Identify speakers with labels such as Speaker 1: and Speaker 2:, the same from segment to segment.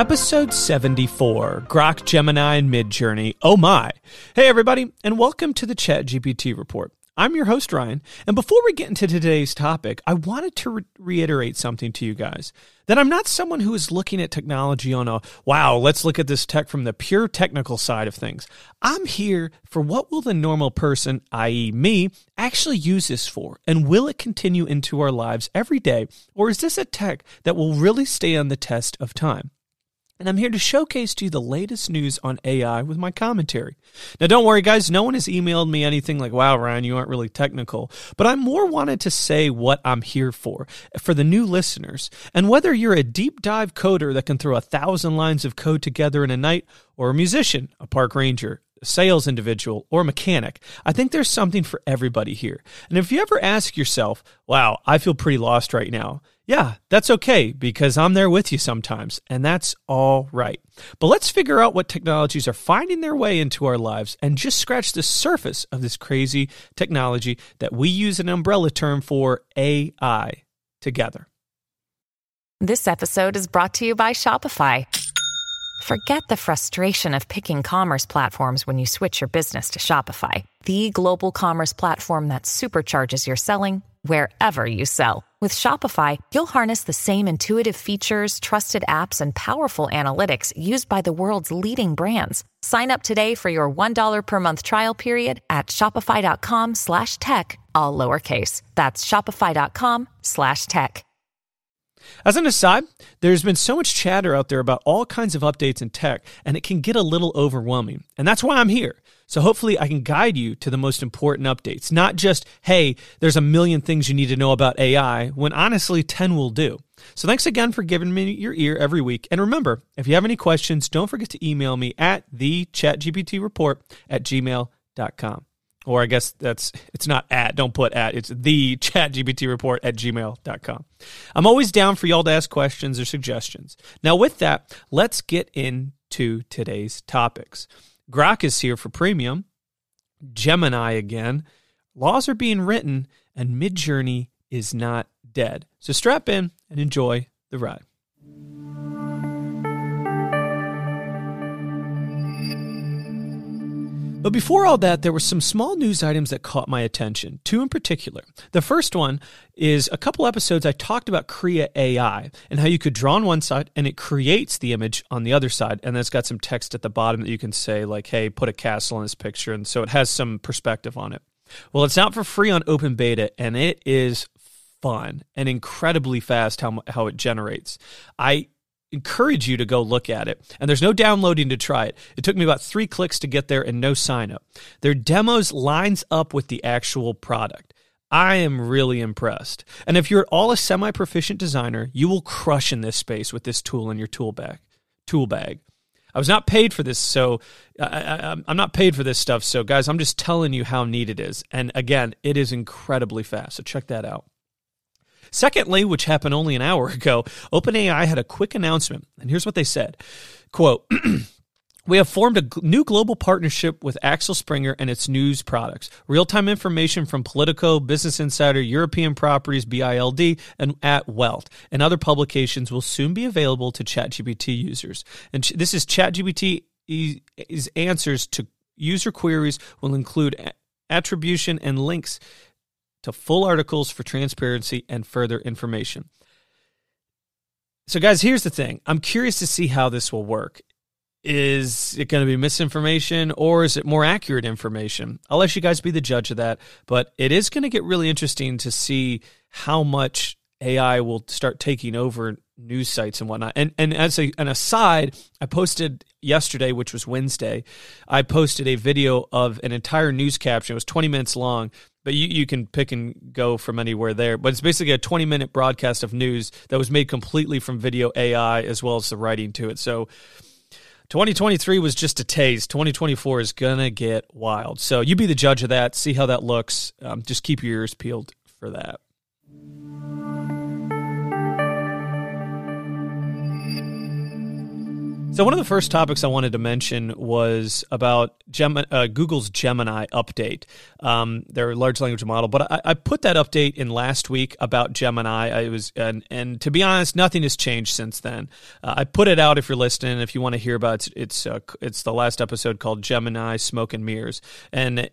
Speaker 1: Episode 74 Grok, Gemini, and Midjourney. Oh my. Hey, everybody, and welcome to the ChatGPT Report. I'm your host, Ryan, and before we get into today's topic, I wanted to re- reiterate something to you guys that I'm not someone who is looking at technology on a wow, let's look at this tech from the pure technical side of things. I'm here for what will the normal person, i.e., me, actually use this for, and will it continue into our lives every day, or is this a tech that will really stay on the test of time? And I'm here to showcase to you the latest news on AI with my commentary. Now, don't worry, guys, no one has emailed me anything like, wow, Ryan, you aren't really technical, but I more wanted to say what I'm here for, for the new listeners. And whether you're a deep dive coder that can throw a thousand lines of code together in a night, or a musician, a park ranger, a sales individual, or a mechanic. I think there's something for everybody here. And if you ever ask yourself, wow, I feel pretty lost right now, yeah, that's okay because I'm there with you sometimes, and that's all right. But let's figure out what technologies are finding their way into our lives and just scratch the surface of this crazy technology that we use an umbrella term for AI together.
Speaker 2: This episode is brought to you by Shopify. Forget the frustration of picking commerce platforms when you switch your business to Shopify, the global commerce platform that supercharges your selling wherever you sell. With Shopify, you'll harness the same intuitive features, trusted apps, and powerful analytics used by the world's leading brands. Sign up today for your $1 per month trial period at shopify.com slash tech, all lowercase. That's shopify.com slash tech.
Speaker 1: As an aside, there's been so much chatter out there about all kinds of updates in tech, and it can get a little overwhelming. And that's why I'm here. So hopefully I can guide you to the most important updates, not just, hey, there's a million things you need to know about AI, when honestly 10 will do. So thanks again for giving me your ear every week. And remember, if you have any questions, don't forget to email me at the chatgptreport at gmail.com or I guess that's it's not at, don't put at, it's the chat GPT report at gmail.com. I'm always down for y'all to ask questions or suggestions. Now, with that, let's get into today's topics. Grok is here for premium, Gemini again, laws are being written, and Midjourney is not dead. So strap in and enjoy the ride. But before all that, there were some small news items that caught my attention, two in particular. The first one is a couple episodes I talked about Krea AI and how you could draw on one side and it creates the image on the other side. And then it's got some text at the bottom that you can say, like, hey, put a castle in this picture. And so it has some perspective on it. Well, it's out for free on open beta and it is fun and incredibly fast how, how it generates. I encourage you to go look at it. And there's no downloading to try it. It took me about three clicks to get there and no sign up. Their demos lines up with the actual product. I am really impressed. And if you're at all a semi proficient designer, you will crush in this space with this tool in your tool bag. Tool bag. I was not paid for this, so I, am not paid for this stuff. So, guys, I'm just telling you how neat it is. And again, it is incredibly fast. So, check that out. Secondly, which happened only an hour ago, OpenAI had a quick announcement, and here's what they said. Quote, We have formed a new global partnership with Axel Springer and its news products. Real time information from Politico, Business Insider, European Properties, BILD, and at Welt, and other publications will soon be available to ChatGPT users. And this is ChatGPT's answers to user queries will include attribution and links to full articles for transparency and further information. So, guys, here's the thing I'm curious to see how this will work. Is it going to be misinformation or is it more accurate information? I'll let you guys be the judge of that. But it is going to get really interesting to see how much AI will start taking over news sites and whatnot. And and as a, an aside, I posted yesterday, which was Wednesday, I posted a video of an entire news caption. It was 20 minutes long but you, you can pick and go from anywhere there. But it's basically a 20 minute broadcast of news that was made completely from video AI as well as the writing to it. So 2023 was just a taste. 2024 is going to get wild. So you be the judge of that. See how that looks. Um, just keep your ears peeled for that. So one of the first topics I wanted to mention was about uh, Google's Gemini update, um, their large language model. But I, I, put that update in last week about Gemini. I was and, and to be honest, nothing has changed since then. Uh, I put it out if you're listening. If you want to hear about it, it's uh, it's the last episode called Gemini Smoke and Mirrors, and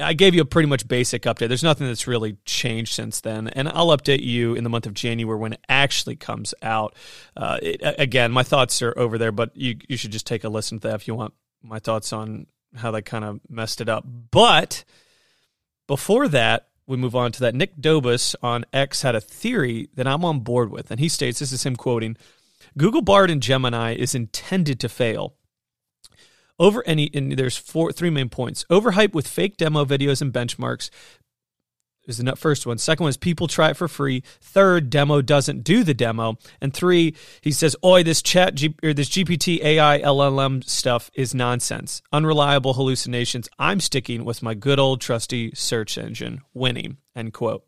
Speaker 1: I gave you a pretty much basic update. There's nothing that's really changed since then, and I'll update you in the month of January when it actually comes out. Uh, it, again, my thoughts are over there, but you you should just take a listen to that if you want my thoughts on how they kind of messed it up. But before that, we move on to that. Nick Dobos on X had a theory that I'm on board with, and he states this is him quoting Google Bard and Gemini is intended to fail. Over any, and there's four, three main points. Overhype with fake demo videos and benchmarks is the first one. Second one is people try it for free. Third, demo doesn't do the demo. And three, he says, "Oi, this chat G- or this GPT AI LLM stuff is nonsense. Unreliable hallucinations. I'm sticking with my good old trusty search engine, winning." End quote.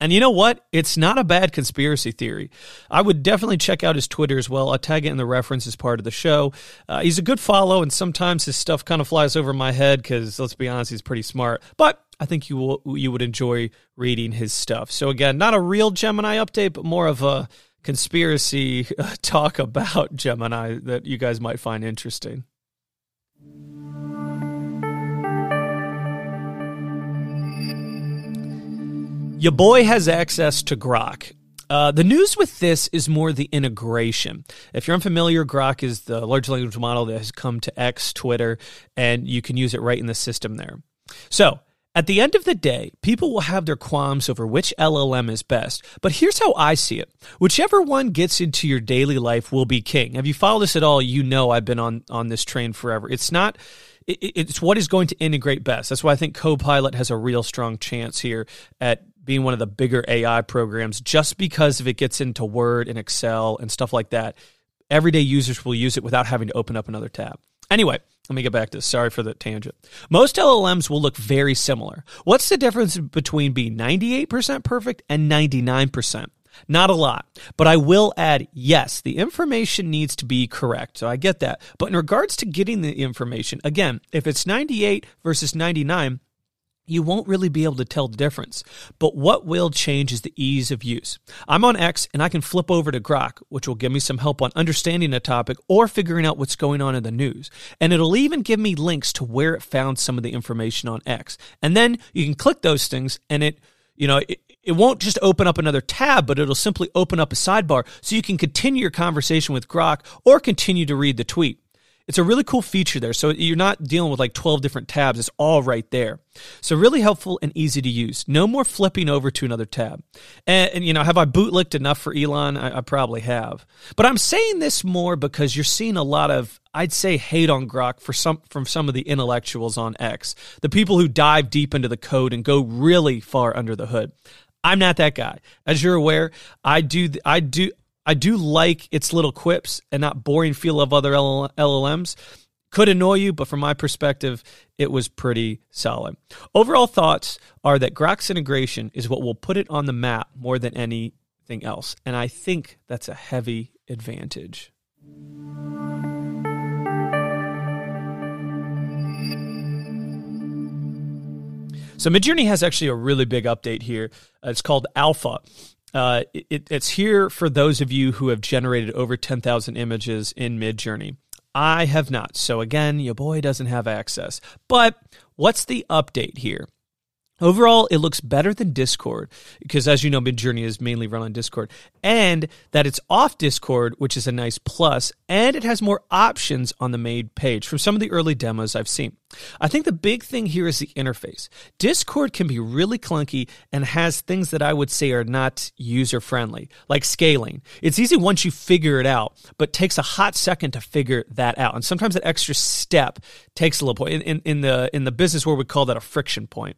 Speaker 1: And you know what? It's not a bad conspiracy theory. I would definitely check out his Twitter as well. I'll tag it in the reference as part of the show. Uh, he's a good follow, and sometimes his stuff kind of flies over my head because, let's be honest, he's pretty smart. But I think you will, you would enjoy reading his stuff. So again, not a real Gemini update, but more of a conspiracy talk about Gemini that you guys might find interesting. Your boy has access to Grok. Uh, the news with this is more the integration. If you're unfamiliar, Grok is the large language model that has come to X, Twitter, and you can use it right in the system there. So, at the end of the day, people will have their qualms over which LLM is best. But here's how I see it. Whichever one gets into your daily life will be king. Have you followed this at all? You know I've been on, on this train forever. It's not it's what is going to integrate best. That's why I think Copilot has a real strong chance here at being one of the bigger AI programs just because if it gets into Word and Excel and stuff like that, everyday users will use it without having to open up another tab. Anyway, let me get back to this. Sorry for the tangent. Most LLMs will look very similar. What's the difference between being 98% perfect and 99%? Not a lot. But I will add yes, the information needs to be correct. So I get that. But in regards to getting the information, again, if it's 98 versus 99, you won't really be able to tell the difference. But what will change is the ease of use. I'm on X and I can flip over to Grok, which will give me some help on understanding a topic or figuring out what's going on in the news. And it'll even give me links to where it found some of the information on X. And then you can click those things and it, you know, it, it won't just open up another tab, but it'll simply open up a sidebar so you can continue your conversation with Grok or continue to read the tweet. It's a really cool feature there. So you're not dealing with like 12 different tabs. It's all right there. So really helpful and easy to use. No more flipping over to another tab. And, and you know, have I bootlicked enough for Elon? I, I probably have. But I'm saying this more because you're seeing a lot of, I'd say, hate on Grok for some from some of the intellectuals on X, the people who dive deep into the code and go really far under the hood. I'm not that guy. As you're aware, I do I do I do like its little quips and not boring feel of other LLMs. Could annoy you, but from my perspective, it was pretty solid. Overall thoughts are that Grok's integration is what will put it on the map more than anything else. And I think that's a heavy advantage. So Midjourney has actually a really big update here. Uh, it's called Alpha, uh, it, it's here for those of you who have generated over 10,000 images in Midjourney. I have not. So again, your boy doesn't have access. But what's the update here? Overall, it looks better than Discord because, as you know, Midjourney is mainly run on Discord, and that it's off Discord, which is a nice plus, and it has more options on the main page from some of the early demos I've seen. I think the big thing here is the interface. Discord can be really clunky and has things that I would say are not user friendly, like scaling. It's easy once you figure it out, but takes a hot second to figure that out, and sometimes that extra step takes a little point. In, in, in the in the business world, we call that a friction point.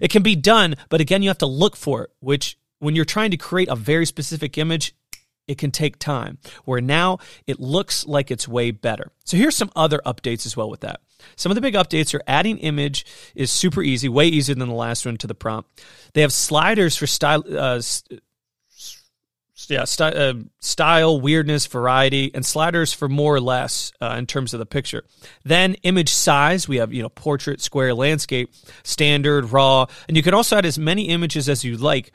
Speaker 1: It can be done, but again, you have to look for it, which when you're trying to create a very specific image, it can take time. Where now it looks like it's way better. So here's some other updates as well with that. Some of the big updates are adding image is super easy, way easier than the last one to the prompt. They have sliders for style, uh, yeah, st- uh, style, weirdness, variety, and sliders for more or less uh, in terms of the picture. Then image size, we have you know portrait, square, landscape, standard, raw, and you can also add as many images as you like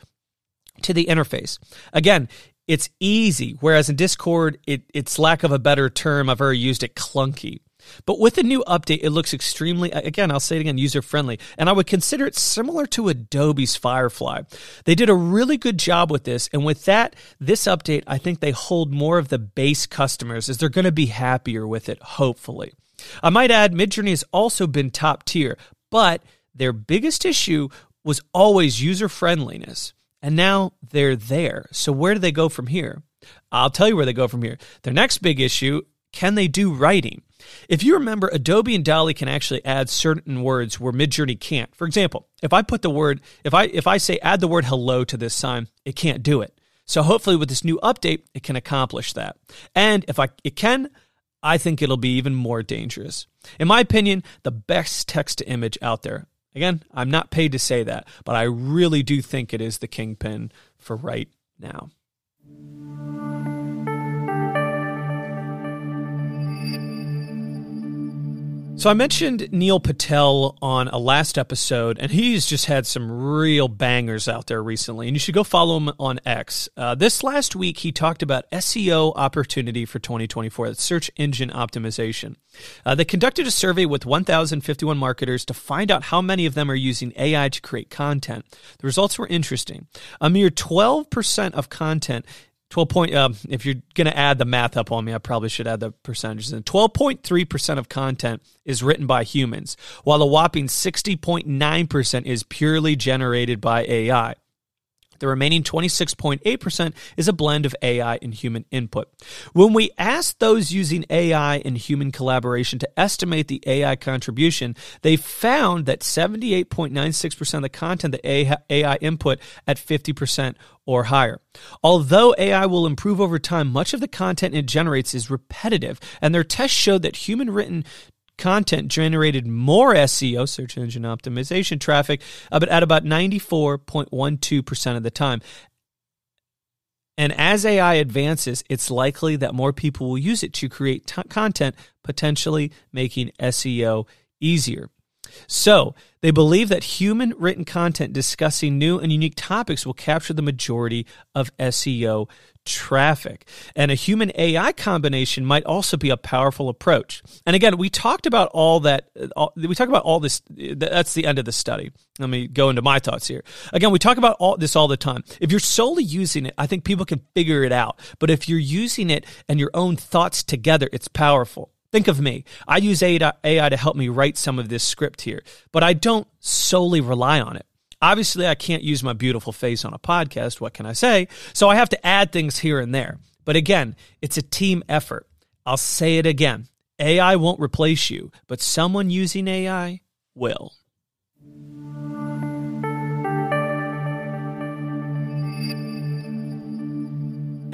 Speaker 1: to the interface. Again, it's easy, whereas in Discord, it, it's lack of a better term, I've already used it, clunky. But with the new update, it looks extremely, again, I'll say it again, user friendly. And I would consider it similar to Adobe's Firefly. They did a really good job with this. And with that, this update, I think they hold more of the base customers as they're going to be happier with it, hopefully. I might add, Midjourney has also been top tier, but their biggest issue was always user friendliness. And now they're there. So where do they go from here? I'll tell you where they go from here. Their next big issue can they do writing? If you remember, Adobe and DALL-E can actually add certain words where Midjourney can't. For example, if I put the word, if I if I say add the word hello to this sign, it can't do it. So hopefully with this new update, it can accomplish that. And if I it can, I think it'll be even more dangerous. In my opinion, the best text to image out there. Again, I'm not paid to say that, but I really do think it is the kingpin for right now. So I mentioned Neil Patel on a last episode, and he's just had some real bangers out there recently, and you should go follow him on X. Uh, this last week, he talked about SEO opportunity for 2024, that's search engine optimization. Uh, they conducted a survey with 1,051 marketers to find out how many of them are using AI to create content. The results were interesting. A mere 12% of content 12 point uh, if you're going to add the math up on me i probably should add the percentages in. 12.3% of content is written by humans while a whopping 60.9% is purely generated by ai the remaining 26.8% is a blend of AI and human input. When we asked those using AI and human collaboration to estimate the AI contribution, they found that 78.96% of the content that AI input at 50% or higher. Although AI will improve over time, much of the content it generates is repetitive, and their tests showed that human written content generated more SEO, search engine optimization traffic, uh, but at about 94.12% of the time. And as AI advances, it's likely that more people will use it to create t- content, potentially making SEO easier. So, they believe that human written content discussing new and unique topics will capture the majority of SEO traffic. And a human AI combination might also be a powerful approach. And again, we talked about all that, uh, we talked about all this, that's the end of the study. Let me go into my thoughts here. Again, we talk about all this all the time. If you're solely using it, I think people can figure it out. But if you're using it and your own thoughts together, it's powerful. Think of me. I use AI to help me write some of this script here, but I don't solely rely on it. Obviously, I can't use my beautiful face on a podcast. What can I say? So I have to add things here and there. But again, it's a team effort. I'll say it again AI won't replace you, but someone using AI will.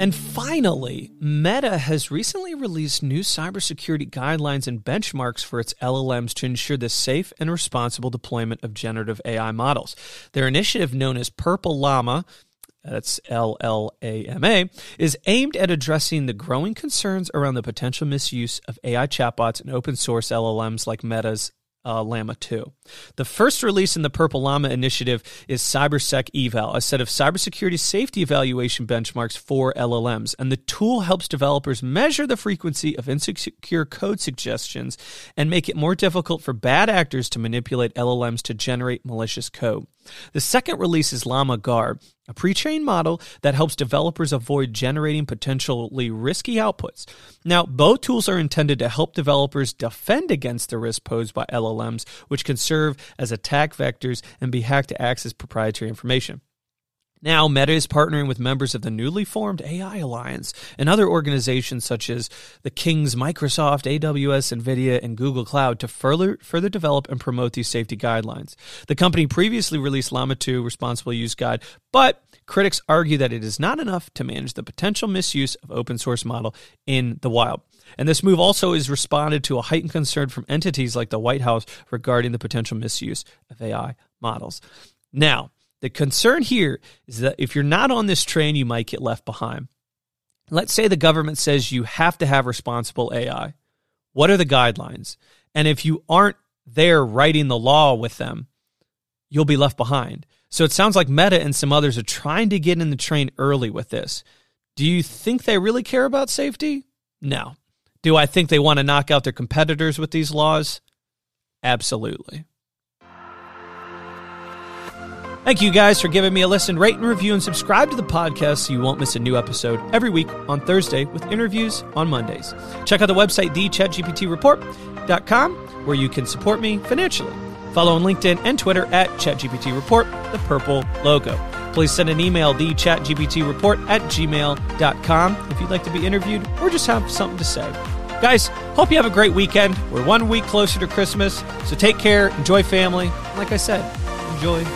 Speaker 1: And finally, Meta has recently released new cybersecurity guidelines and benchmarks for its LLMs to ensure the safe and responsible deployment of generative AI models. Their initiative, known as Purple Llama, that's L L A M A, is aimed at addressing the growing concerns around the potential misuse of AI chatbots and open source LLMs like Meta's uh, Llama 2. The first release in the Purple Llama initiative is CyberSec Eval, a set of cybersecurity safety evaluation benchmarks for LLMs. And the tool helps developers measure the frequency of insecure code suggestions and make it more difficult for bad actors to manipulate LLMs to generate malicious code. The second release is Llama Guard, a pre trained model that helps developers avoid generating potentially risky outputs. Now, both tools are intended to help developers defend against the risk posed by LLMs, which can serve as attack vectors and be hacked to access proprietary information. Now, Meta is partnering with members of the newly formed AI Alliance and other organizations such as the King's Microsoft, AWS, NVIDIA, and Google Cloud to further, further develop and promote these safety guidelines. The company previously released Llama 2 Responsible Use Guide, but critics argue that it is not enough to manage the potential misuse of open source model in the wild. And this move also is responded to a heightened concern from entities like the White House regarding the potential misuse of AI models. Now, The concern here is that if you're not on this train, you might get left behind. Let's say the government says you have to have responsible AI. What are the guidelines? And if you aren't there writing the law with them, you'll be left behind. So it sounds like Meta and some others are trying to get in the train early with this. Do you think they really care about safety? No. Do I think they want to knock out their competitors with these laws? Absolutely. Thank you guys for giving me a listen, rate and review, and subscribe to the podcast so you won't miss a new episode every week on Thursday with interviews on Mondays. Check out the website, thechatgptreport.com, where you can support me financially. Follow on LinkedIn and Twitter at ChatGPTReport, the purple logo. Please send an email, thechatgptreport at gmail.com, if you'd like to be interviewed or just have something to say. Guys, hope you have a great weekend. We're one week closer to Christmas, so take care, enjoy family. Like I said, enjoy.